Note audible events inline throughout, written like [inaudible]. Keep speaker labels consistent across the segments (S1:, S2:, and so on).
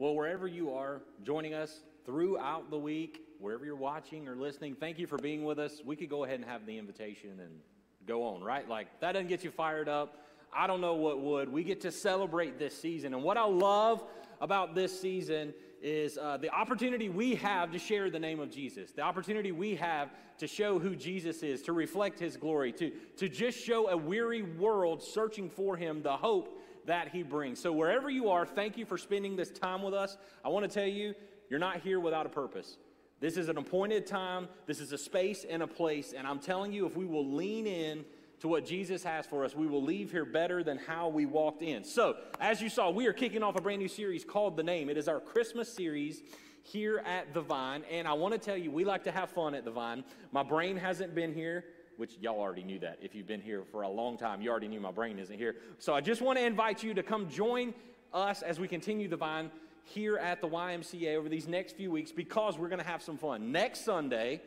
S1: Well, wherever you are joining us throughout the week, wherever you're watching or listening, thank you for being with us. We could go ahead and have the invitation and go on, right? Like, that doesn't get you fired up. I don't know what would. We get to celebrate this season. And what I love about this season is uh, the opportunity we have to share the name of Jesus, the opportunity we have to show who Jesus is, to reflect his glory, to, to just show a weary world searching for him the hope that He brings. So, wherever you are, thank you for spending this time with us. I want to tell you, you're not here without a purpose. This is an appointed time, this is a space and a place. And I'm telling you, if we will lean in, to what Jesus has for us, we will leave here better than how we walked in. So, as you saw, we are kicking off a brand new series called The Name. It is our Christmas series here at The Vine. And I want to tell you, we like to have fun at The Vine. My brain hasn't been here which y'all already knew that. If you've been here for a long time, you already knew my brain isn't here. So I just want to invite you to come join us as we continue the vine here at the YMCA over these next few weeks because we're going to have some fun. Next Sunday,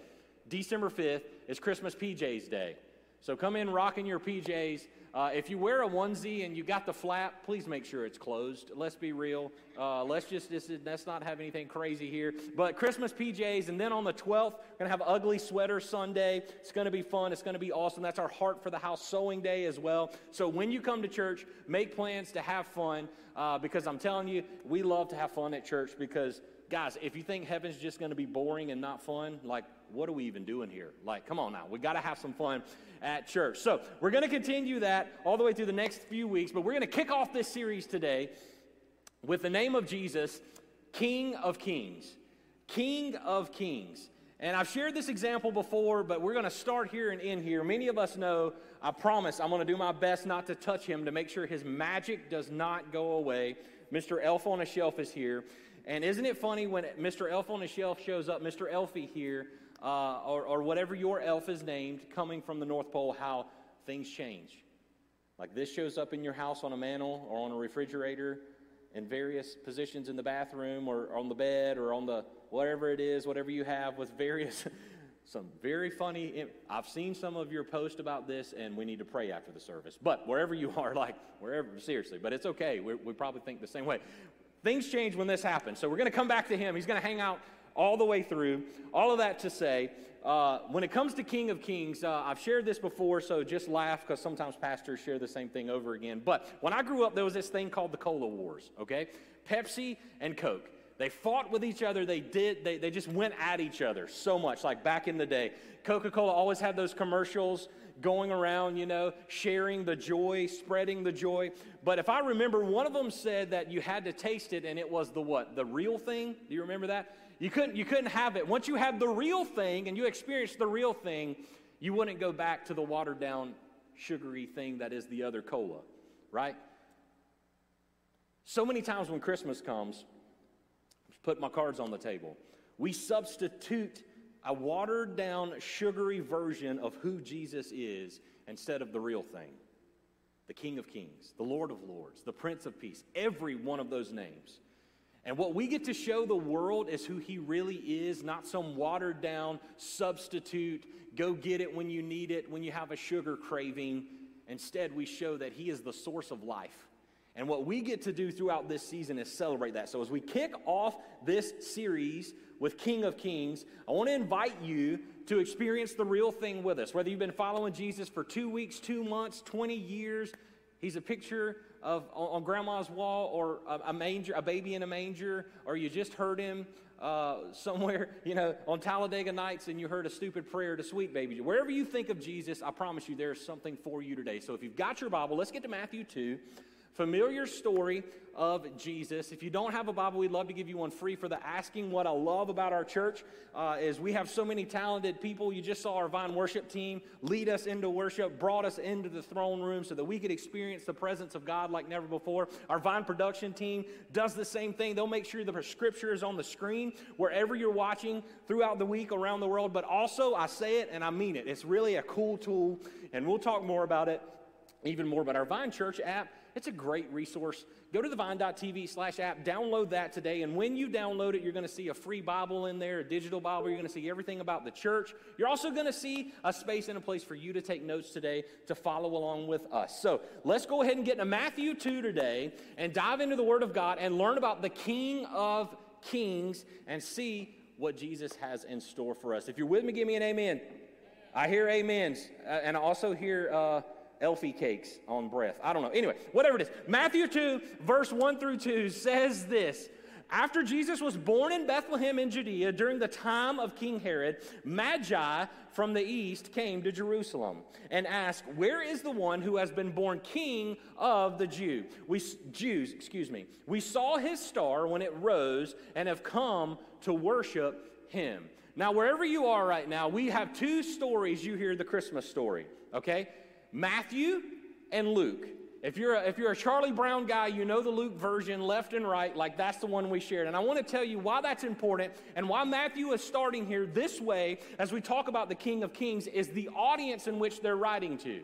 S1: December 5th, is Christmas PJs Day. So come in rocking your PJs. Uh, if you wear a onesie and you got the flap, please make sure it's closed. Let's be real. Uh, let's just, this is, let's not have anything crazy here. But Christmas PJs, and then on the 12th, we're going to have Ugly Sweater Sunday. It's going to be fun. It's going to be awesome. That's our Heart for the House Sowing Day as well. So when you come to church, make plans to have fun uh, because I'm telling you, we love to have fun at church because guys, if you think heaven's just going to be boring and not fun, like, what are we even doing here? Like, come on now. We got to have some fun at church. So, we're going to continue that all the way through the next few weeks, but we're going to kick off this series today with the name of Jesus, King of Kings. King of Kings. And I've shared this example before, but we're going to start here and end here. Many of us know, I promise, I'm going to do my best not to touch him to make sure his magic does not go away. Mr. Elf on a Shelf is here. And isn't it funny when Mr. Elf on a Shelf shows up, Mr. Elfie here, uh, or, or whatever your elf is named, coming from the North Pole, how things change? Like this shows up in your house on a mantle or on a refrigerator in various positions in the bathroom or on the bed or on the whatever it is, whatever you have with various. [laughs] some very funny i've seen some of your posts about this and we need to pray after the service but wherever you are [laughs] like wherever seriously but it's okay we we probably think the same way Things change when this happens. So we're going to come back to him. He's going to hang out all the way through. All of that to say, uh, when it comes to King of Kings, uh, I've shared this before, so just laugh because sometimes pastors share the same thing over again. But when I grew up, there was this thing called the Cola Wars, okay? Pepsi and Coke. They fought with each other. They did, they, they just went at each other so much, like back in the day. Coca Cola always had those commercials going around, you know, sharing the joy, spreading the joy. But if I remember, one of them said that you had to taste it and it was the what? The real thing? Do you remember that? You couldn't, you couldn't have it. Once you had the real thing and you experienced the real thing, you wouldn't go back to the watered down, sugary thing that is the other cola, right? So many times when Christmas comes, put my cards on the table. We substitute a watered down, sugary version of who Jesus is instead of the real thing the King of Kings, the Lord of Lords, the Prince of Peace, every one of those names. And what we get to show the world is who he really is, not some watered down substitute, go get it when you need it, when you have a sugar craving. Instead, we show that he is the source of life. And what we get to do throughout this season is celebrate that. So, as we kick off this series with King of Kings, I want to invite you to experience the real thing with us. Whether you've been following Jesus for two weeks, two months, 20 years, he's a picture of on grandma's wall or a, manger, a baby in a manger, or you just heard him uh, somewhere, [laughs] you know, on Talladega nights and you heard a stupid prayer to sweet baby. Wherever you think of Jesus, I promise you there's something for you today. So if you've got your Bible, let's get to Matthew 2 familiar story of Jesus. If you don't have a Bible, we'd love to give you one free for the asking. What I love about our church uh, is we have so many talented people. You just saw our Vine worship team lead us into worship, brought us into the throne room so that we could experience the presence of God like never before. Our Vine production team does the same thing. They'll make sure the scripture is on the screen wherever you're watching throughout the week around the world. But also, I say it and I mean it. It's really a cool tool, and we'll talk more about it even more. But our Vine Church app It's a great resource. Go to the vine.tv slash app, download that today. And when you download it, you're going to see a free Bible in there, a digital Bible. You're going to see everything about the church. You're also going to see a space and a place for you to take notes today to follow along with us. So let's go ahead and get into Matthew 2 today and dive into the Word of God and learn about the King of Kings and see what Jesus has in store for us. If you're with me, give me an amen. I hear amens, uh, and I also hear uh, Elfie cakes on breath. I don't know. Anyway, whatever it is. Matthew 2, verse 1 through 2 says this After Jesus was born in Bethlehem in Judea during the time of King Herod, Magi from the east came to Jerusalem and asked, Where is the one who has been born king of the Jew? We, Jews? Excuse me. We saw his star when it rose and have come to worship him. Now, wherever you are right now, we have two stories you hear the Christmas story, okay? Matthew and Luke. If you're, a, if you're a Charlie Brown guy, you know the Luke version left and right, like that's the one we shared. And I want to tell you why that's important and why Matthew is starting here this way as we talk about the King of Kings is the audience in which they're writing to.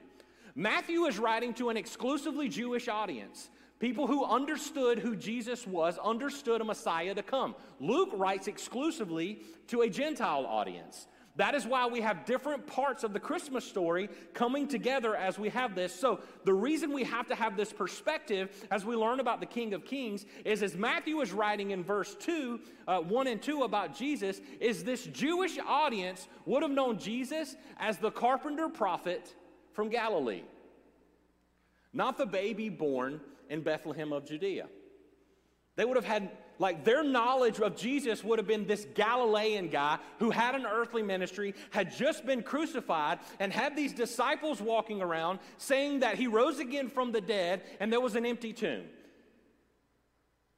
S1: Matthew is writing to an exclusively Jewish audience. People who understood who Jesus was, understood a Messiah to come. Luke writes exclusively to a Gentile audience. That is why we have different parts of the Christmas story coming together as we have this. So, the reason we have to have this perspective as we learn about the King of Kings is as Matthew is writing in verse 2, uh, 1 and 2 about Jesus, is this Jewish audience would have known Jesus as the carpenter prophet from Galilee, not the baby born in Bethlehem of Judea. They would have had, like, their knowledge of Jesus would have been this Galilean guy who had an earthly ministry, had just been crucified, and had these disciples walking around saying that he rose again from the dead and there was an empty tomb.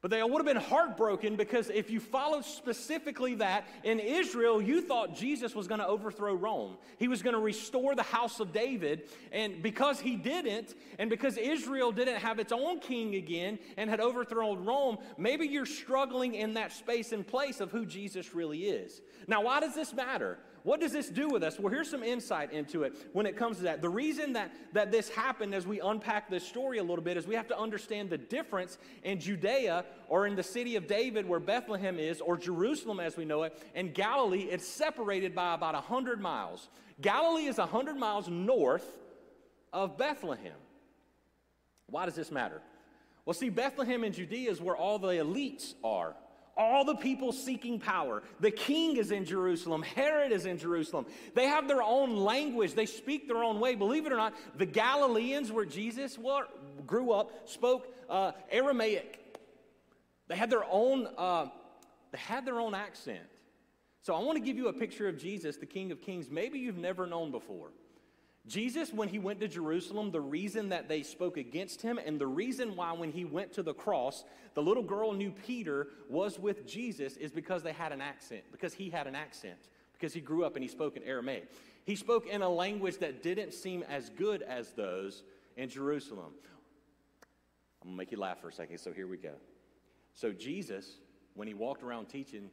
S1: But they would have been heartbroken because if you followed specifically that, in Israel, you thought Jesus was going to overthrow Rome. He was going to restore the house of David. And because he didn't, and because Israel didn't have its own king again and had overthrown Rome, maybe you're struggling in that space and place of who Jesus really is. Now, why does this matter? What does this do with us? Well, here's some insight into it when it comes to that. The reason that, that this happened as we unpack this story a little bit is we have to understand the difference in Judea or in the city of David where Bethlehem is, or Jerusalem as we know it, and Galilee. It's separated by about 100 miles. Galilee is 100 miles north of Bethlehem. Why does this matter? Well, see, Bethlehem in Judea is where all the elites are all the people seeking power. The king is in Jerusalem. Herod is in Jerusalem. They have their own language. They speak their own way. Believe it or not, the Galileans, where Jesus grew up, spoke uh, Aramaic. They had their own. Uh, they had their own accent. So I want to give you a picture of Jesus, the King of Kings. Maybe you've never known before. Jesus, when he went to Jerusalem, the reason that they spoke against him, and the reason why when he went to the cross, the little girl knew Peter was with Jesus is because they had an accent, because he had an accent, because he grew up and he spoke in Aramaic. He spoke in a language that didn't seem as good as those in Jerusalem. I'm gonna make you laugh for a second, so here we go. So, Jesus, when he walked around teaching,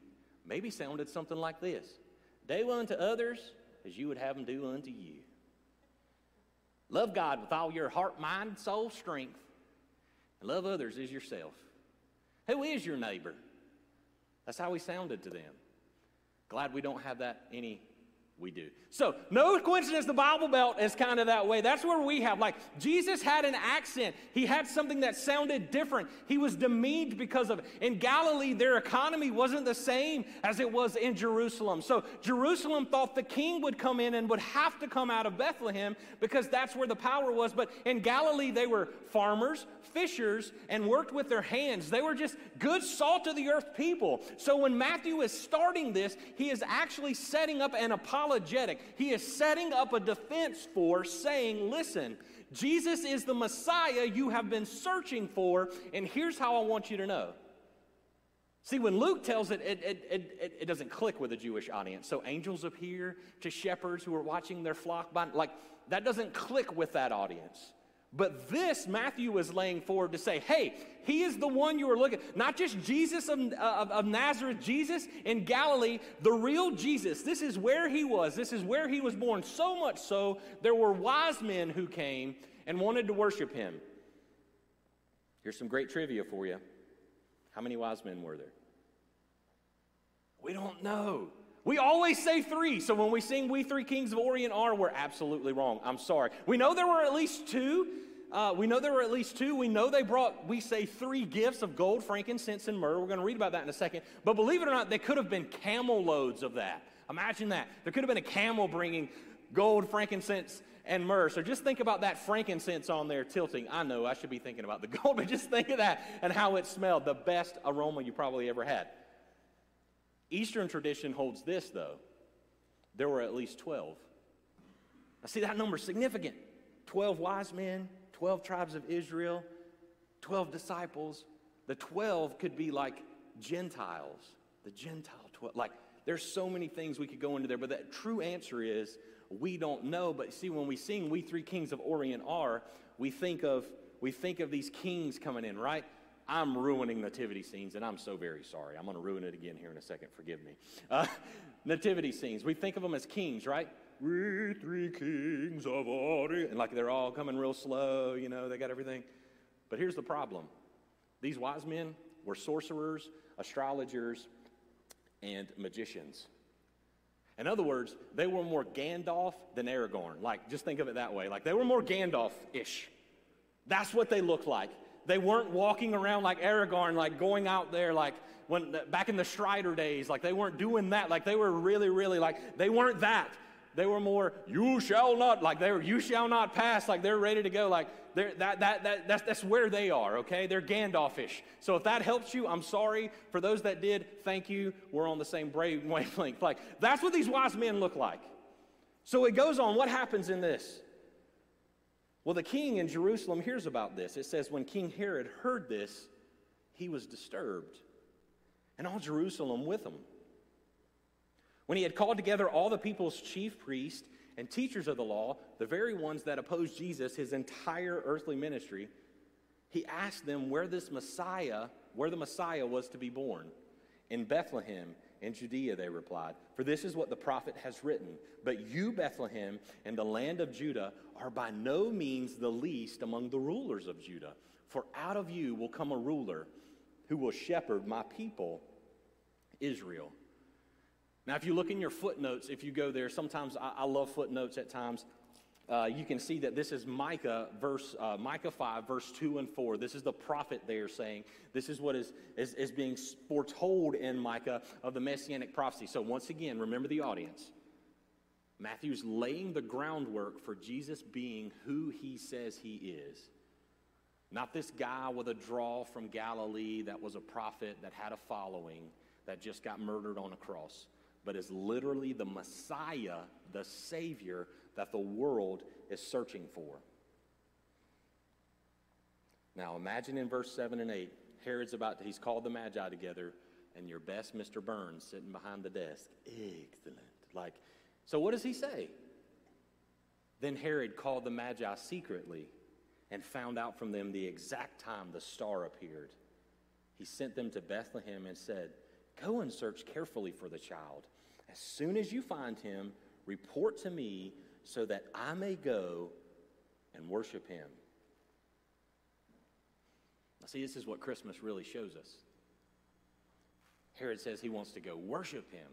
S1: maybe sounded something like this Do unto others as you would have them do unto you. Love God with all your heart, mind, soul, strength, and love others as yourself. Who is your neighbor? That's how he sounded to them. Glad we don't have that any we do. So, no coincidence the Bible Belt is kind of that way. That's where we have. Like, Jesus had an accent. He had something that sounded different. He was demeaned because of it. In Galilee, their economy wasn't the same as it was in Jerusalem. So, Jerusalem thought the king would come in and would have to come out of Bethlehem because that's where the power was. But in Galilee, they were farmers, fishers, and worked with their hands. They were just good salt of the earth people. So, when Matthew is starting this, he is actually setting up an apologetic. He is setting up a defense for saying, listen, Jesus is the Messiah you have been searching for, and here's how I want you to know. See, when Luke tells it, it, it, it, it doesn't click with a Jewish audience. So angels appear to shepherds who are watching their flock. By, like, that doesn't click with that audience. But this Matthew is laying forward to say, hey, he is the one you are looking, not just Jesus of, of, of, Nazareth, Jesus in Galilee, the real Jesus. This is where he was. This is where he was born. So much so, there were wise men who came and wanted to worship him. Here's some great trivia for you. How many wise men were there? We don't know. We always say three. So when we sing We Three Kings of Orient Are, we're absolutely wrong. I'm sorry. We know there were at least two. Uh, we know there were at least two. We know they brought, we say, three gifts of gold, frankincense, and myrrh. We're going to read about that in a second. But believe it or not, they could have been camel loads of that. Imagine that. There could have been a camel bringing gold, frankincense, and myrrh. So just think about that frankincense on there tilting. I know I should be thinking about the [laughs] gold, but just think of that and how it smelled. The best aroma you probably ever had. Eastern tradition holds this, though. There were at least 12. I see that number significant. 12 wise men, 12 tribes of Israel, 12 disciples. The 12 could be like Gentiles, the Gentile 12. Like, there's so many things we could go into there, but the true answer is we don't know. But see, when we sing We Three Kings of Orient Are, we think of, we think of these kings coming in, right? I'm ruining nativity scenes, and I'm so very sorry. I'm going to ruin it again here in a second. Forgive me. Uh, [laughs] nativity scenes, we think of them as kings, right? We three kings of Orient. And like they're all coming real slow, you know, they got everything. But here's the problem these wise men were sorcerers, astrologers, and magicians. In other words, they were more Gandalf than Aragorn. Like, just think of it that way. Like, they were more Gandalf ish. That's what they looked like. They weren't walking around like Aragorn, like going out there, like when back in the Strider days. Like they weren't doing that. Like they were really, really like they weren't that. They were more, you shall not, like they were, you shall not pass, like they're ready to go, like they're, that, that, that, that's, that's where they are, okay? They're Gandalfish. So if that helps you, I'm sorry. For those that did, thank you. We're on the same brave [laughs] wavelength. Like that's what these wise men look like. So it goes on. What happens in this? Well, the king in Jerusalem hears about this. It says, when King Herod heard this, he was disturbed, and all Jerusalem with him. When he had called together all the people's chief priests and teachers of the law, the very ones that opposed Jesus his entire earthly ministry, he asked them where this Messiah, where the Messiah was to be born. In Bethlehem in Judea, they replied, for this is what the prophet has written. But you, Bethlehem, and the land of Judah, are by no means the least among the rulers of Judah. For out of you will come a ruler who will shepherd my people, Israel. Now, if you look in your footnotes, if you go there, sometimes I, I love footnotes at times uh, you can see that this is Micah, verse, uh, Micah 5, verse 2 and 4. This is the prophet there saying, this is what is, is, is being foretold in Micah of the messianic prophecy. So, once again, remember the audience. Matthew's laying the groundwork for Jesus being who he says he is. Not this guy with a draw from Galilee that was a prophet that had a following that just got murdered on a cross, but is literally the Messiah, the Savior that the world is searching for. Now, imagine in verse 7 and 8, Herod's about to, he's called the Magi together, and your best Mr. Burns sitting behind the desk. Excellent. Like, so what does he say? Then Herod called the Magi secretly and found out from them the exact time the star appeared. He sent them to Bethlehem and said, Go and search carefully for the child. As soon as you find him, report to me so that I may go and worship him. Now, see, this is what Christmas really shows us. Herod says he wants to go worship him,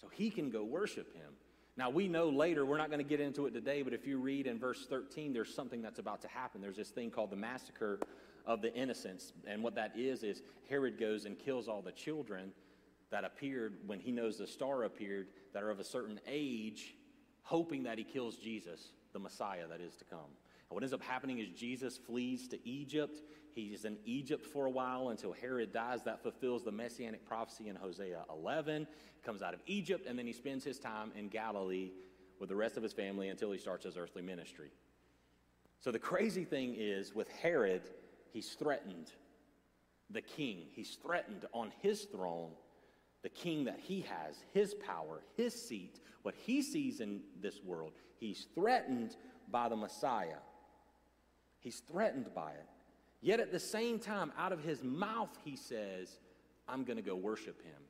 S1: so he can go worship him. Now, we know later, we're not going to get into it today, but if you read in verse 13, there's something that's about to happen. There's this thing called the massacre of the innocents. And what that is, is Herod goes and kills all the children that appeared when he knows the star appeared that are of a certain age hoping that he kills Jesus, the Messiah that is to come. And what ends up happening is Jesus flees to Egypt. He's in Egypt for a while until Herod dies. That fulfills the messianic prophecy in Hosea 11. Comes out of Egypt, and then he spends his time in Galilee with the rest of his family until he starts his earthly ministry. So the crazy thing is with Herod, he's threatened the king. He's threatened on his throne the king that he has, his power, his seat, what he sees in this world. He's threatened by the Messiah. He's threatened by it. Yet at the same time, out of his mouth, he says, I'm going to go worship him.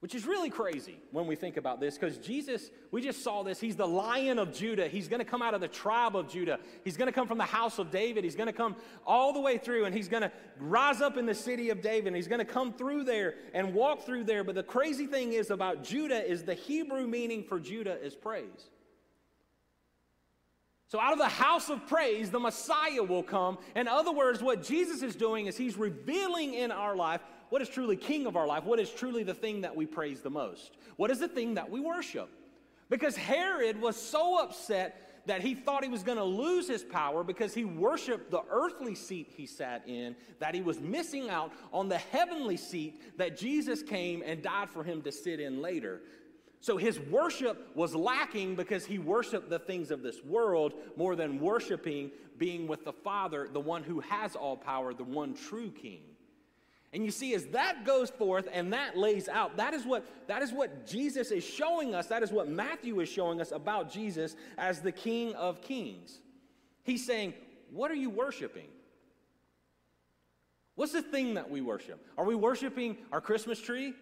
S1: Which is really crazy when we think about this because Jesus, we just saw this. He's the lion of Judah. He's going to come out of the tribe of Judah. He's going to come from the house of David. He's going to come all the way through and he's going to rise up in the city of David. he's going to come through there and walk through there. But the crazy thing is about Judah is the Hebrew meaning for Judah is praise. So, out of the house of praise, the Messiah will come. In other words, what Jesus is doing is he's revealing in our life what is truly king of our life, what is truly the thing that we praise the most, what is the thing that we worship. Because Herod was so upset that he thought he was going to lose his power because he worshiped the earthly seat he sat in, that he was missing out on the heavenly seat that Jesus came and died for him to sit in later. So his worship was lacking because he worshiped the things of this world more than worshiping being with the Father, the one who has all power, the one true king. And you see, as that goes forth and that lays out, that is what that is what Jesus is showing us. That is what Matthew is showing us about Jesus as the King of Kings. He's saying, What are you worshiping? What's the thing that we worship? Are we worshiping our Christmas tree?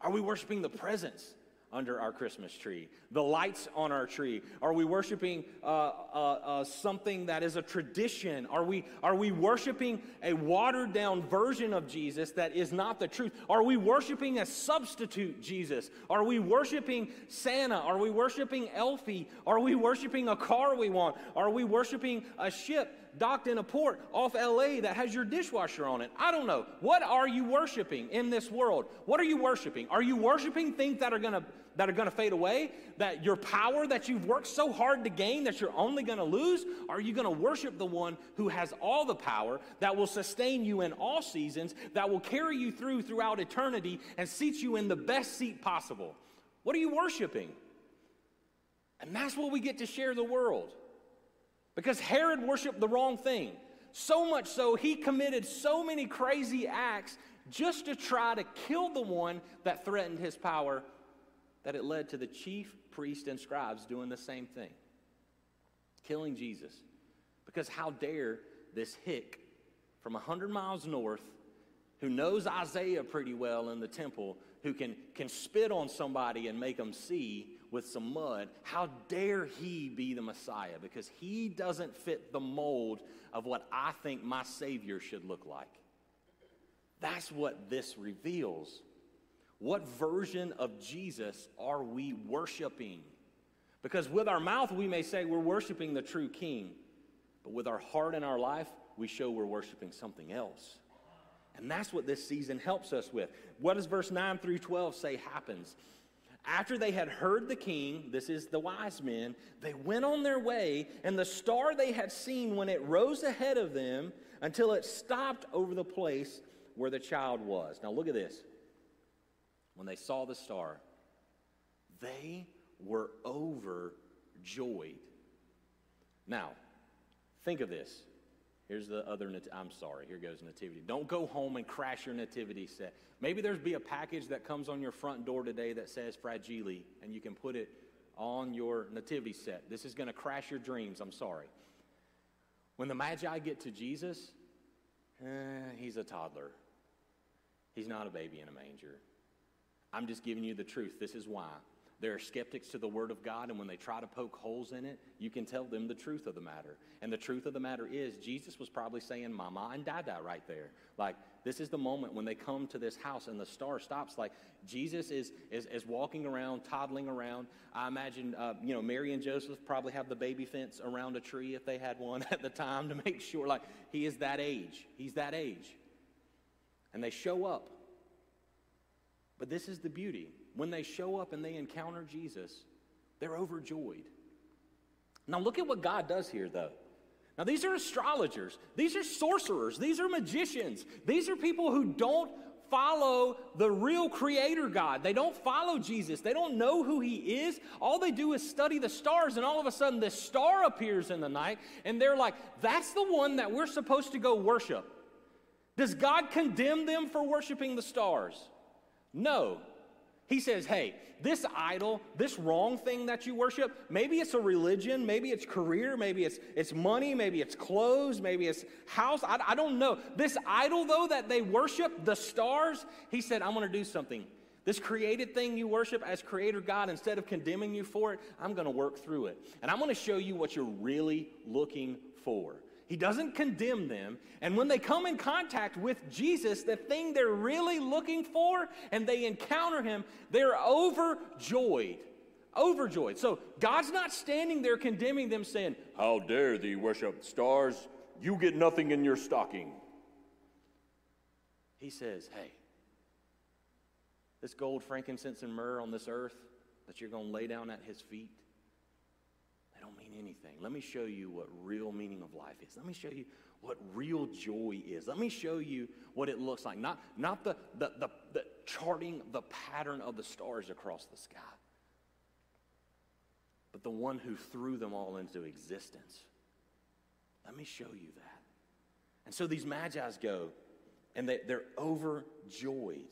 S1: Are we worshiping the presents? Under our Christmas tree, the lights on our tree? Are we worshiping uh, uh, uh, something that is a tradition? Are we, are we worshiping a watered down version of Jesus that is not the truth? Are we worshiping a substitute Jesus? Are we worshiping Santa? Are we worshiping Elfie? Are we worshiping a car we want? Are we worshiping a ship? docked in a port off LA that has your dishwasher on it. I don't know. What are you worshiping in this world? What are you worshiping? Are you worshiping things that are going to that are going to fade away? That your power that you've worked so hard to gain that you're only going to lose? Are you going to worship the one who has all the power that will sustain you in all seasons, that will carry you through throughout eternity and seat you in the best seat possible? What are you worshiping? And that's what we get to share the world. Because Herod worshiped the wrong thing. So much so, he committed so many crazy acts just to try to kill the one that threatened his power that it led to the chief priests and scribes doing the same thing killing Jesus. Because how dare this hick from 100 miles north who knows Isaiah pretty well in the temple, who can, can spit on somebody and make them see with some mud, how dare he be the Messiah? Because he doesn't fit the mold of what I think my Savior should look like. That's what this reveals. What version of Jesus are we worshiping? Because with our mouth, we may say we're worshiping the true King, but with our heart and our life, we show we're worshiping something else. And that's what this season helps us with. What does verse 9 through 12 say happens? After they had heard the king, this is the wise men, they went on their way, and the star they had seen when it rose ahead of them until it stopped over the place where the child was. Now look at this when they saw the star, they were overjoyed. Now, think of this. Here's the other, nat- I'm sorry, here goes nativity. Don't go home and crash your nativity set. Maybe there's be a package that comes on your front door today that says fragile, and you can put it on your nativity set. This is going to crash your dreams, I'm sorry. When the Magi get to Jesus, eh, he's a toddler. He's not a baby in a manger. I'm just giving you the truth. This is why. There are skeptics to the Word of God, and when they try to poke holes in it, you can tell them the truth of the matter. And the truth of the matter is, Jesus was probably saying Mama and Dada right there. Like, this is the moment when they come to this house and the star stops. Like, Jesus is, is, is walking around, toddling around. I imagine, uh, you know, Mary and Joseph probably have the baby fence around a tree if they had one [laughs] at the time to make sure, like, he is that age. He's that age. And they show up but this is the beauty. When they show up and they encounter Jesus, they're overjoyed. Now, look at what God does here, though. Now, these are astrologers, these are sorcerers, these are magicians, these are people who don't follow the real creator God. They don't follow Jesus. They don't know who he is. All they do is study the stars, and all of a sudden, this star appears in the night, and they're like, that's the one that we're supposed to go worship. Does God condemn them for worshiping the stars? No. He says, hey, this idol, this wrong thing that you worship, maybe it's a religion, maybe it's career, maybe it's, it's money, maybe it's clothes, maybe it's house. I, I don't know. This idol, though, that they worship, the stars, he said, I'm going to do something. This created thing you worship as creator God, instead of condemning you for it, I'm going to work through it. And I'm going to show you what you're really looking for. He doesn't condemn them. And when they come in contact with Jesus, the thing they're really looking for, and they encounter him, they're overjoyed. Overjoyed. So God's not standing there condemning them, saying, How dare thee worship stars? You get nothing in your stocking. He says, Hey, this gold, frankincense, and myrrh on this earth that you're going to lay down at his feet, anything. Let me show you what real meaning of life is. Let me show you what real joy is. Let me show you what it looks like. Not, not the, the, the, the charting the pattern of the stars across the sky, but the one who threw them all into existence. Let me show you that. And so these magi's go, and they, they're overjoyed.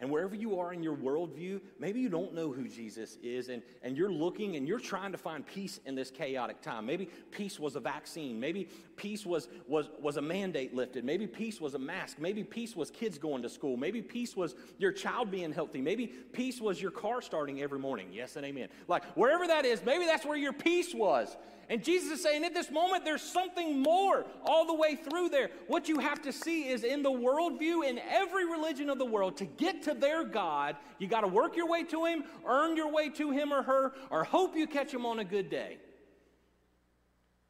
S1: And wherever you are in your worldview, maybe you don't know who Jesus is, and, and you're looking and you're trying to find peace in this chaotic time. Maybe peace was a vaccine. Maybe peace was, was, was a mandate lifted. Maybe peace was a mask. Maybe peace was kids going to school. Maybe peace was your child being healthy. Maybe peace was your car starting every morning. Yes and amen. Like wherever that is, maybe that's where your peace was. And Jesus is saying at this moment, there's something more all the way through there. What you have to see is in the worldview, in every religion of the world, to get to their God, you got to work your way to Him, earn your way to Him or her, or hope you catch Him on a good day.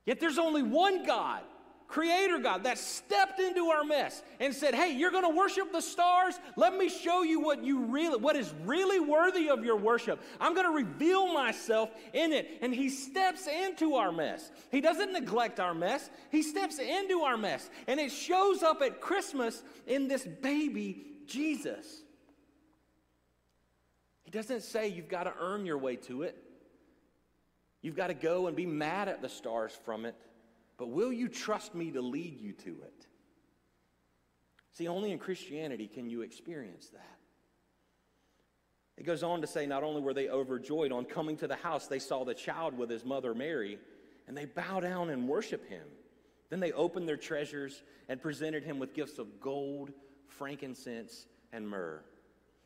S1: Yet there's only one God creator God that stepped into our mess and said, "Hey, you're going to worship the stars? Let me show you what you really what is really worthy of your worship. I'm going to reveal myself in it." And he steps into our mess. He doesn't neglect our mess. He steps into our mess. And it shows up at Christmas in this baby Jesus. He doesn't say you've got to earn your way to it. You've got to go and be mad at the stars from it but will you trust me to lead you to it? See, only in Christianity can you experience that. It goes on to say, not only were they overjoyed, on coming to the house, they saw the child with his mother Mary, and they bow down and worship him. Then they opened their treasures and presented him with gifts of gold, frankincense, and myrrh.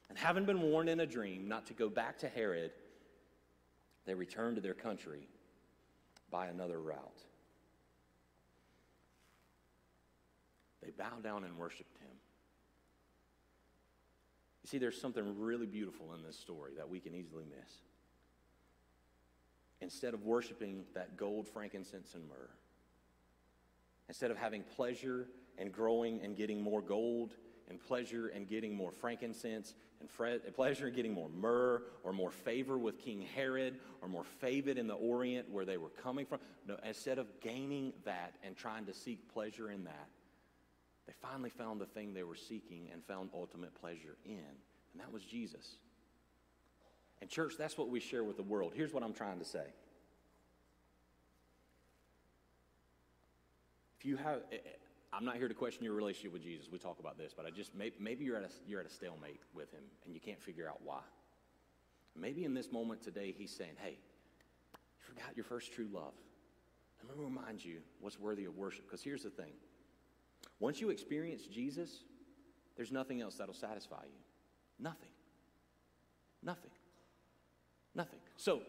S1: And having been warned in a dream not to go back to Herod, they returned to their country by another route. They bowed down and worshiped him. You see, there's something really beautiful in this story that we can easily miss. Instead of worshiping that gold, frankincense, and myrrh, instead of having pleasure and growing and getting more gold and pleasure and getting more frankincense and fre- pleasure in getting more myrrh or more favor with King Herod or more favor in the Orient where they were coming from, no, instead of gaining that and trying to seek pleasure in that, they finally found the thing they were seeking and found ultimate pleasure in, and that was Jesus. And, church, that's what we share with the world. Here's what I'm trying to say. If you have, I'm not here to question your relationship with Jesus. We talk about this, but I just maybe you're at a, you're at a stalemate with him and you can't figure out why. Maybe in this moment today, he's saying, "Hey, you forgot your first true love. Let me remind you what's worthy of worship." Because here's the thing: once you experience Jesus, there's nothing else that'll satisfy you. Nothing. Nothing. Nothing. So,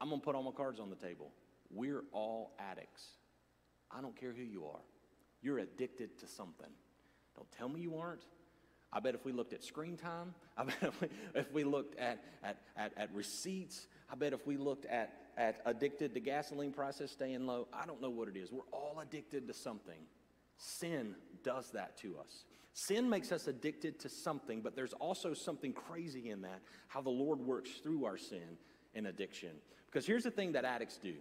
S1: I'm going to put all my cards on the table. We're all addicts. I don't care who you are. You're addicted to something. Don't tell me you aren't. I bet if we looked at screen time, [laughs] I bet if we, if we looked at, at, at, at receipts, I bet if we looked at, at addicted to gasoline prices staying low, I don't know what it is. We're all addicted to something. Sin does that to us. Sin makes us addicted to something, but there's also something crazy in that, how the Lord works through our sin and addiction. Because here's the thing that addicts do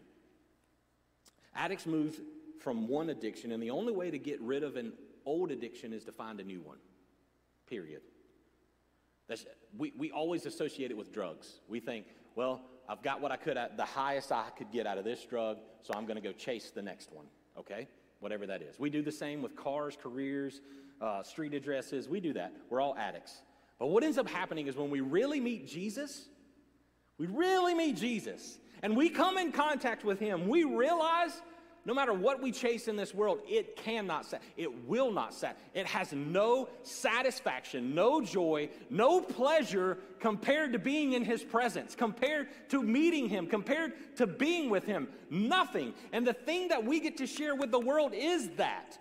S1: addicts move from one addiction, and the only way to get rid of an old addiction is to find a new one, period. That's, we, we always associate it with drugs. We think, well, I've got what I could, the highest I could get out of this drug, so I'm going to go chase the next one, okay? whatever that is. We do the same with cars, careers, uh, street addresses. We do that. We're all addicts. But what ends up happening is when we really meet Jesus, we really meet Jesus, and we come in contact with Him, we realize no matter what we chase in this world, it cannot sat. It will not sat. It has no satisfaction, no joy, no pleasure compared to being in His presence, compared to meeting Him, compared to being with Him. Nothing. And the thing that we get to share with the world is that.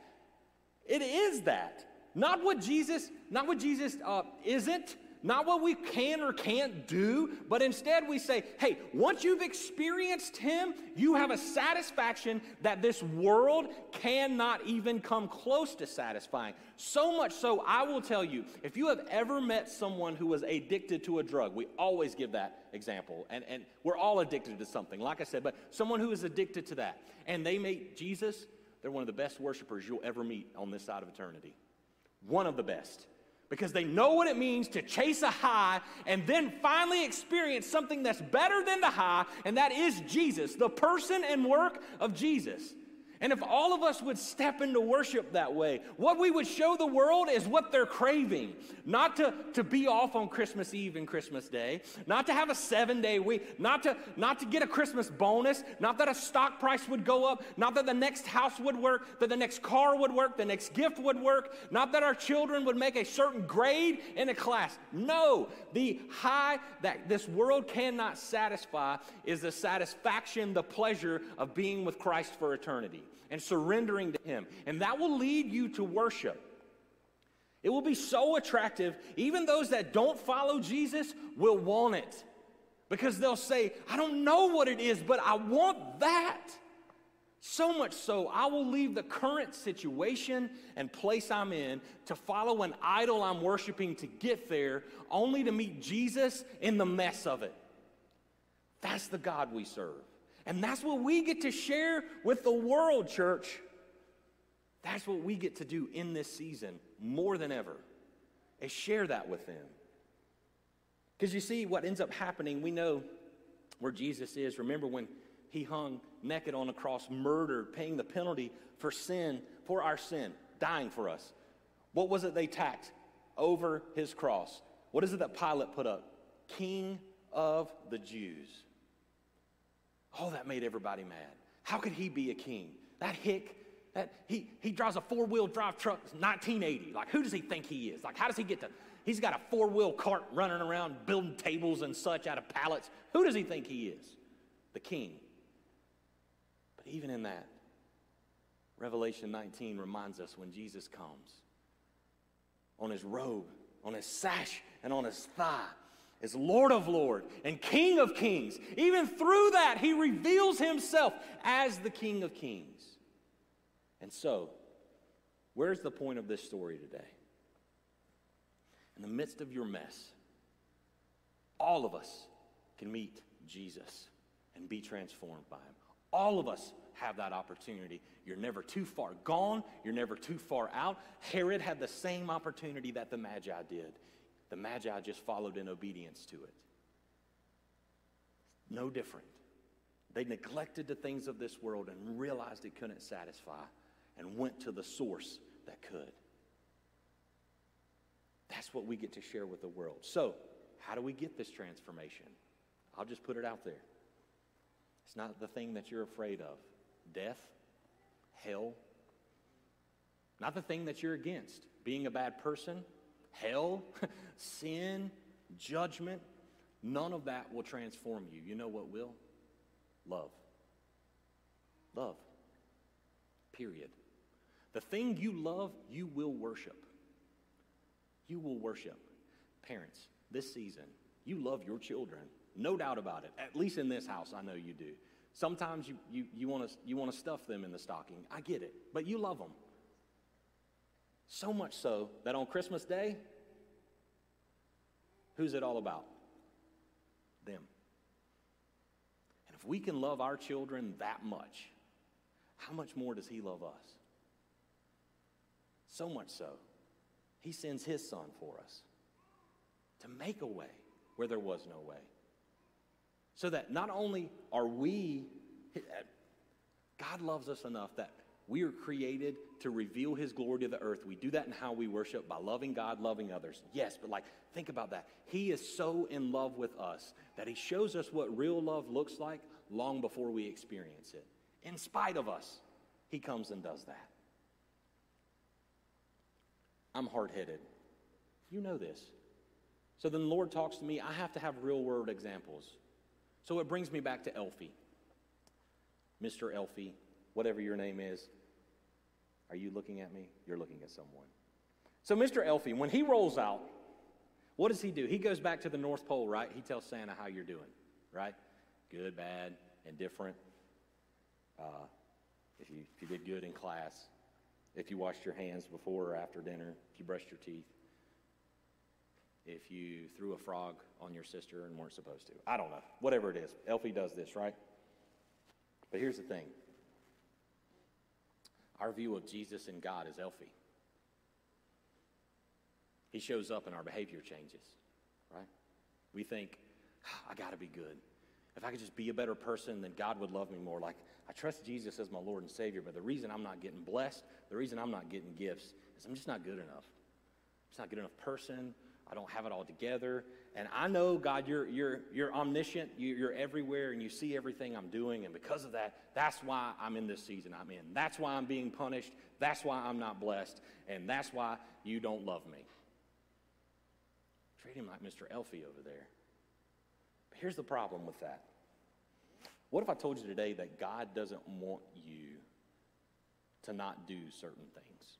S1: It is that. Not what Jesus, not what Jesus uh, isn't, not what we can or can't do, but instead we say, hey, once you've experienced Him, you have a satisfaction that this world cannot even come close to satisfying. So much so, I will tell you, if you have ever met someone who was addicted to a drug, we always give that example, and, and we're all addicted to something, like I said, but someone who is addicted to that, and they meet Jesus, they're one of the best worshipers you'll ever meet on this side of eternity. One of the best because they know what it means to chase a high and then finally experience something that's better than the high, and that is Jesus, the person and work of Jesus. And if all of us would step into worship that way, what we would show the world is what they're craving. Not to, to be off on Christmas Eve and Christmas Day, not to have a seven day week, not to, not to get a Christmas bonus, not that a stock price would go up, not that the next house would work, that the next car would work, the next gift would work, not that our children would make a certain grade in a class. No, the high that this world cannot satisfy is the satisfaction, the pleasure of being with Christ for eternity and surrendering to Him. And that will lead you to worship. It will be so attractive, even those that don't follow Jesus will want it because they'll say, I don't know what it is, but I want that. So much so, I will leave the current situation and place I'm in to follow an idol I'm worshiping to get there, only to meet Jesus in the mess of it. That's the God we serve. And that's what we get to share with the world, church. That's what we get to do in this season more than ever, is share that with them. Because you see, what ends up happening, we know where Jesus is. Remember when he hung naked on a cross, murdered, paying the penalty for sin, for our sin, dying for us. What was it they tacked over his cross? What is it that Pilate put up? King of the Jews. Oh, that made everybody mad. How could he be a king? That hick, that he, he drives a four-wheel drive truck 1980. Like, who does he think he is? Like, how does he get to, he's got a four-wheel cart running around building tables and such out of pallets. Who does he think he is? The king. But even in that, Revelation 19 reminds us when Jesus comes, on his robe, on his sash, and on his thigh, is Lord of Lords and King of Kings. Even through that, he reveals himself as the King of Kings. And so, where's the point of this story today? In the midst of your mess, all of us can meet Jesus and be transformed by him. All of us have that opportunity. You're never too far gone, you're never too far out. Herod had the same opportunity that the Magi did. The Magi just followed in obedience to it. No different. They neglected the things of this world and realized it couldn't satisfy and went to the source that could. That's what we get to share with the world. So, how do we get this transformation? I'll just put it out there. It's not the thing that you're afraid of death, hell, not the thing that you're against, being a bad person, hell, [laughs] sin, judgment, none of that will transform you. You know what will? Love. Love. Period. The thing you love, you will worship. You will worship. Parents, this season, you love your children. No doubt about it. At least in this house, I know you do. Sometimes you, you, you want to you wanna stuff them in the stocking. I get it. But you love them. So much so that on Christmas Day, who's it all about? Them. And if we can love our children that much, how much more does He love us? So much so, He sends His Son for us to make a way where there was no way. So that not only are we, God loves us enough that we are created to reveal his glory to the earth. We do that in how we worship by loving God, loving others. Yes, but like, think about that. He is so in love with us that he shows us what real love looks like long before we experience it, in spite of us. he comes and does that. I'm hard headed. You know this. So then the Lord talks to me. I have to have real world examples. So it brings me back to Elfie. Mr. Elfie, whatever your name is. Are you looking at me? You're looking at someone. So, Mr. Elfie, when he rolls out, what does he do? He goes back to the North Pole, right? He tells Santa how you're doing, right? Good, bad, indifferent. Uh, if, you, if you did good in class, if you washed your hands before or after dinner, if you brushed your teeth, if you threw a frog on your sister and weren't supposed to. I don't know. Whatever it is. Elfie does this, right? But here's the thing our view of Jesus and God is Elfie. He shows up and our behavior changes, right? We think, oh, I got to be good. If I could just be a better person, then God would love me more. Like, I trust Jesus as my Lord and Savior, but the reason I'm not getting blessed, the reason I'm not getting gifts, is I'm just not good enough. I'm just not good enough person. I don't have it all together. And I know, God, you're, you're, you're omniscient, you're everywhere, and you see everything I'm doing. And because of that, that's why I'm in this season I'm in. That's why I'm being punished. That's why I'm not blessed. And that's why you don't love me. Treat him like Mr. Elfie over there. But here's the problem with that. What if I told you today that God doesn't want you to not do certain things?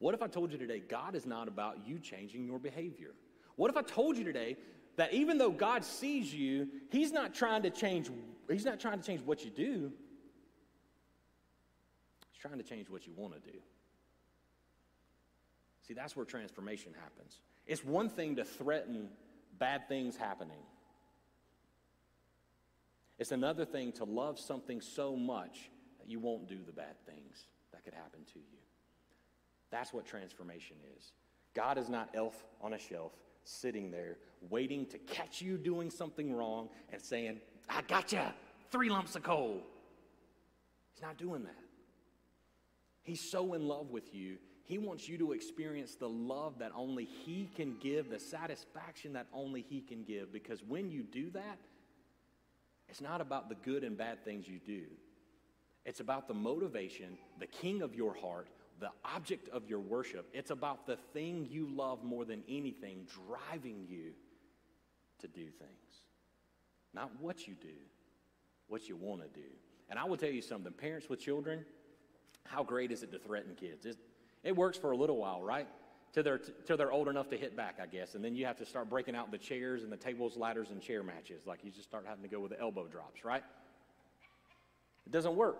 S1: What if I told you today God is not about you changing your behavior? What if I told you today that even though God sees you, he's not trying to change he's not trying to change what you do. He's trying to change what you want to do. See, that's where transformation happens. It's one thing to threaten bad things happening. It's another thing to love something so much that you won't do the bad things that could happen to you. That's what transformation is. God is not elf on a shelf sitting there waiting to catch you doing something wrong and saying, I got you, three lumps of coal. He's not doing that. He's so in love with you. He wants you to experience the love that only He can give, the satisfaction that only He can give. Because when you do that, it's not about the good and bad things you do. It's about the motivation, the king of your heart, the object of your worship. It's about the thing you love more than anything driving you to do things. Not what you do, what you want to do. And I will tell you something parents with children, how great is it to threaten kids? It, it works for a little while, right? Till they're, till they're old enough to hit back, I guess. And then you have to start breaking out the chairs and the tables, ladders, and chair matches. Like you just start having to go with the elbow drops, right? It doesn't work.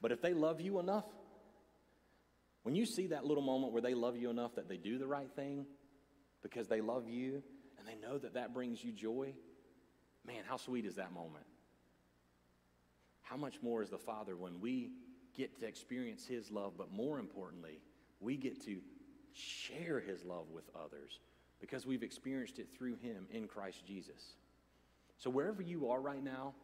S1: But if they love you enough, when you see that little moment where they love you enough that they do the right thing because they love you and they know that that brings you joy, man, how sweet is that moment? How much more is the Father when we get to experience His love, but more importantly, we get to share His love with others because we've experienced it through Him in Christ Jesus. So, wherever you are right now,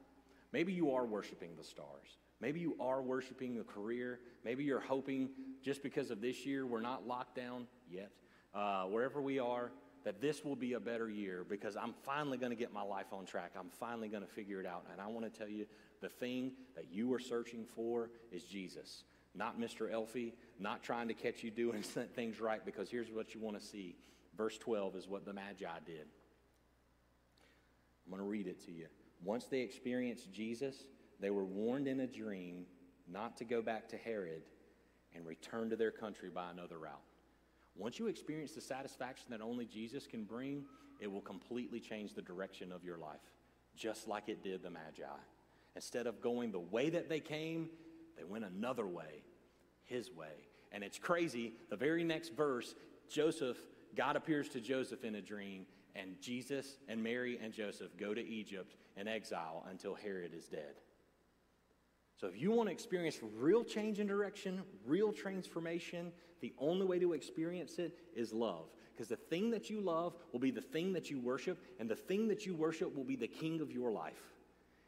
S1: maybe you are worshiping the stars. Maybe you are worshiping a career. Maybe you're hoping just because of this year we're not locked down yet. Uh, wherever we are, that this will be a better year because I'm finally going to get my life on track. I'm finally going to figure it out. And I want to tell you the thing that you are searching for is Jesus, not Mr. Elfie, not trying to catch you doing [laughs] things right because here's what you want to see. Verse 12 is what the Magi did. I'm going to read it to you. Once they experienced Jesus, they were warned in a dream not to go back to Herod and return to their country by another route. Once you experience the satisfaction that only Jesus can bring, it will completely change the direction of your life, just like it did the Magi. Instead of going the way that they came, they went another way, his way. And it's crazy. The very next verse, Joseph, God appears to Joseph in a dream, and Jesus and Mary and Joseph go to Egypt in exile until Herod is dead. So, if you want to experience real change in direction, real transformation, the only way to experience it is love. Because the thing that you love will be the thing that you worship, and the thing that you worship will be the king of your life.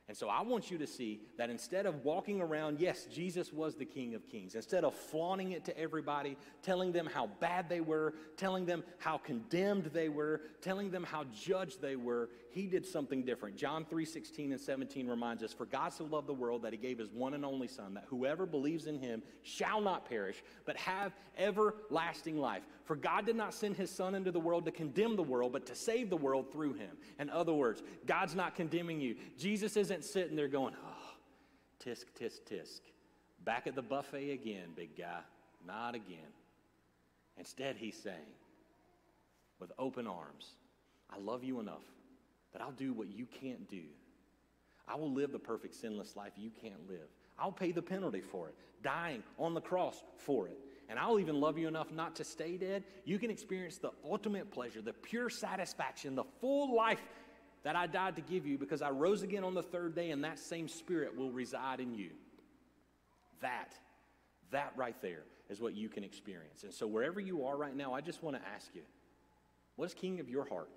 S1: And so I want you to see that instead of walking around, yes, Jesus was the King of Kings, instead of flaunting it to everybody, telling them how bad they were, telling them how condemned they were, telling them how judged they were, he did something different. John 3 16 and 17 reminds us, For God so loved the world that he gave his one and only Son, that whoever believes in him shall not perish, but have everlasting life. For God did not send his Son into the world to condemn the world, but to save the world through him. In other words, God's not condemning you. Jesus isn't sitting there going, Oh, tisk, tisk, tisk. Back at the buffet again, big guy. Not again. Instead, he's saying, with open arms, I love you enough that I'll do what you can't do. I will live the perfect sinless life you can't live. I'll pay the penalty for it, dying on the cross for it. And I'll even love you enough not to stay dead. You can experience the ultimate pleasure, the pure satisfaction, the full life that I died to give you because I rose again on the third day, and that same spirit will reside in you. That, that right there is what you can experience. And so, wherever you are right now, I just want to ask you what's king of your heart?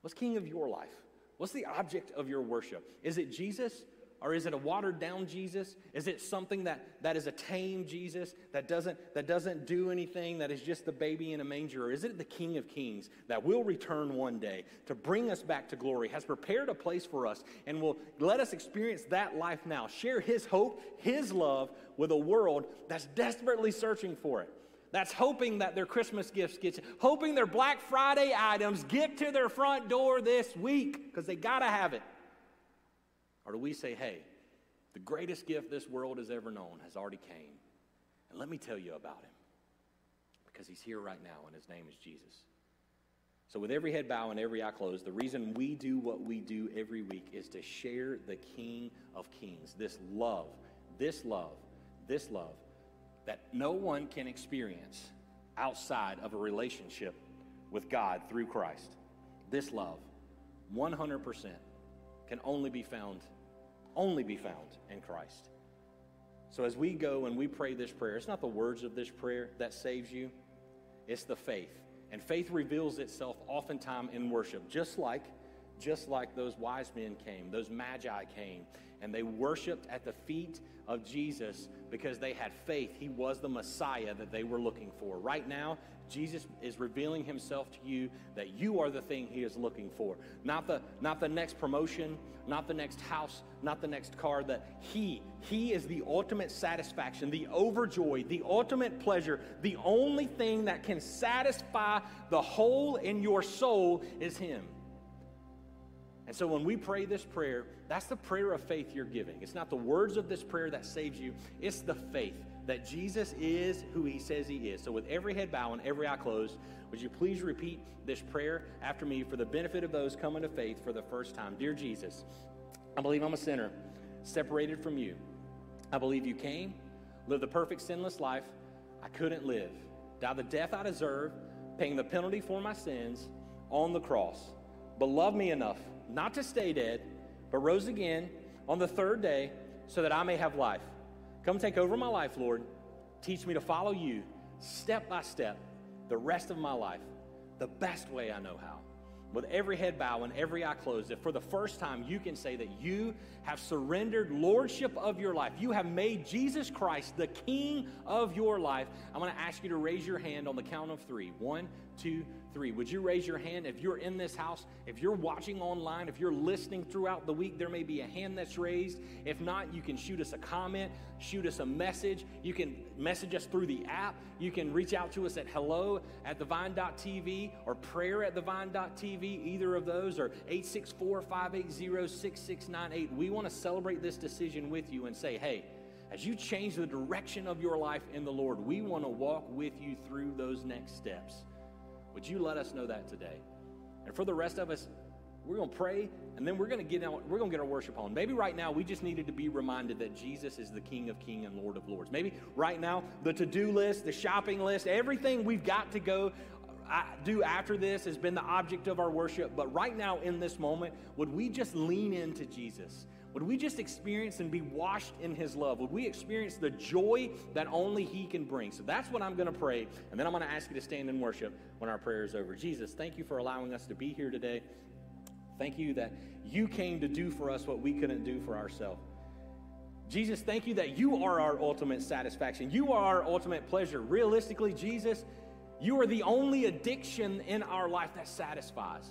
S1: What's king of your life? What's the object of your worship? Is it Jesus or is it a watered down Jesus? Is it something that, that is a tame Jesus that doesn't, that doesn't do anything, that is just the baby in a manger? Or is it the King of Kings that will return one day to bring us back to glory, has prepared a place for us, and will let us experience that life now? Share his hope, his love with a world that's desperately searching for it that's hoping that their Christmas gifts get, hoping their Black Friday items get to their front door this week because they got to have it? Or do we say, hey, the greatest gift this world has ever known has already came. And let me tell you about him because he's here right now and his name is Jesus. So, with every head bow and every eye closed, the reason we do what we do every week is to share the King of Kings, this love, this love, this love that no one can experience outside of a relationship with God through Christ. This love, 100%, can only be found, only be found in Christ. So as we go and we pray this prayer, it's not the words of this prayer that saves you, it's the faith. And faith reveals itself oftentimes in worship, just like just like those wise men came, those magi came, and they worshiped at the feet of Jesus because they had faith. He was the Messiah that they were looking for. Right now, Jesus is revealing himself to you that you are the thing he is looking for. Not the not the next promotion, not the next house, not the next car, that he he is the ultimate satisfaction, the overjoy, the ultimate pleasure. The only thing that can satisfy the hole in your soul is him. And so when we pray this prayer, that's the prayer of faith you're giving. It's not the words of this prayer that saves you, it's the faith that Jesus is who he says he is. So with every head bowed and every eye closed, would you please repeat this prayer after me for the benefit of those coming to faith for the first time? Dear Jesus, I believe I'm a sinner, separated from you. I believe you came, lived the perfect sinless life I couldn't live, died the death I deserve, paying the penalty for my sins on the cross, but loved me enough not to stay dead, but rose again on the third day so that I may have life. Come take over my life, Lord. Teach me to follow you step by step the rest of my life the best way I know how. With every head bow and every eye closed, if for the first time you can say that you have surrendered lordship of your life. You have made Jesus Christ the King of your life. I'm going to ask you to raise your hand on the count of three. One, two, three. Would you raise your hand if you're in this house? If you're watching online, if you're listening throughout the week, there may be a hand that's raised. If not, you can shoot us a comment, shoot us a message. You can message us through the app. You can reach out to us at hello at thevine.tv or prayer at thevine.tv, either of those, or 864 580 6698. We want to celebrate this decision with you and say, hey, as you change the direction of your life in the Lord, we want to walk with you through those next steps. Would you let us know that today? And for the rest of us, we're going to pray and then we're going to get out, we're going to get our worship on. Maybe right now we just needed to be reminded that Jesus is the King of Kings and Lord of Lords. Maybe right now the to-do list, the shopping list, everything we've got to go do after this has been the object of our worship. But right now in this moment, would we just lean into Jesus? Would we just experience and be washed in His love? Would we experience the joy that only He can bring? So that's what I'm going to pray. And then I'm going to ask you to stand and worship when our prayer is over. Jesus, thank you for allowing us to be here today. Thank you that you came to do for us what we couldn't do for ourselves. Jesus, thank you that you are our ultimate satisfaction. You are our ultimate pleasure. Realistically, Jesus, you are the only addiction in our life that satisfies.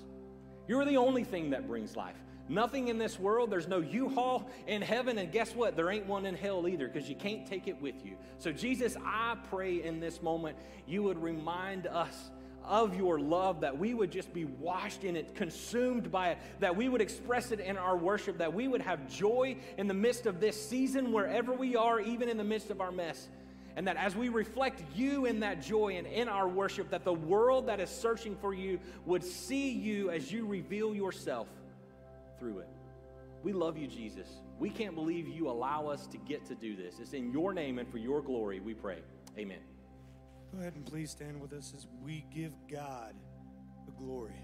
S1: You are the only thing that brings life. Nothing in this world, there's no U Haul in heaven, and guess what? There ain't one in hell either because you can't take it with you. So, Jesus, I pray in this moment you would remind us of your love, that we would just be washed in it, consumed by it, that we would express it in our worship, that we would have joy in the midst of this season, wherever we are, even in the midst of our mess. And that as we reflect you in that joy and in our worship, that the world that is searching for you would see you as you reveal yourself through it. We love you, Jesus. We can't believe you allow us to get to do this. It's in your name and for your glory we pray. Amen.
S2: Go ahead and please stand with us as we give God the glory.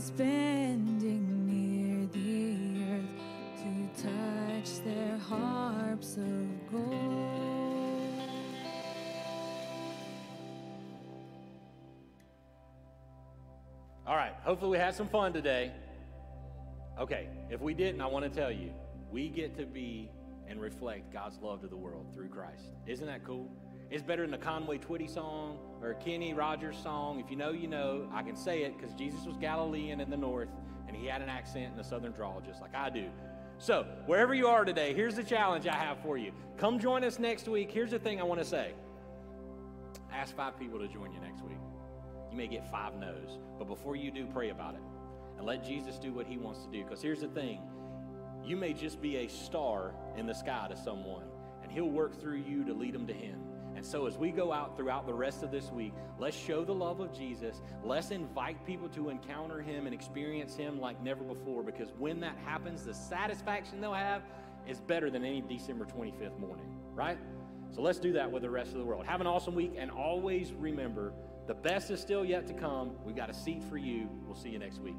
S3: Bending near the earth to touch their harps of gold.
S1: All right, hopefully we had some fun today. Okay, if we didn't, I want to tell you, we get to be and reflect God's love to the world through Christ. Isn't that cool? It's better than a Conway Twitty song or a Kenny Rogers song. If you know, you know. I can say it because Jesus was Galilean in the north and he had an accent in the southern drawl just like I do. So, wherever you are today, here's the challenge I have for you. Come join us next week. Here's the thing I want to say ask five people to join you next week. You may get five no's, but before you do, pray about it and let Jesus do what he wants to do. Because here's the thing you may just be a star in the sky to someone, and he'll work through you to lead them to him. And so, as we go out throughout the rest of this week, let's show the love of Jesus. Let's invite people to encounter him and experience him like never before. Because when that happens, the satisfaction they'll have is better than any December 25th morning, right? So, let's do that with the rest of the world. Have an awesome week, and always remember the best is still yet to come. We've got a seat for you. We'll see you next week.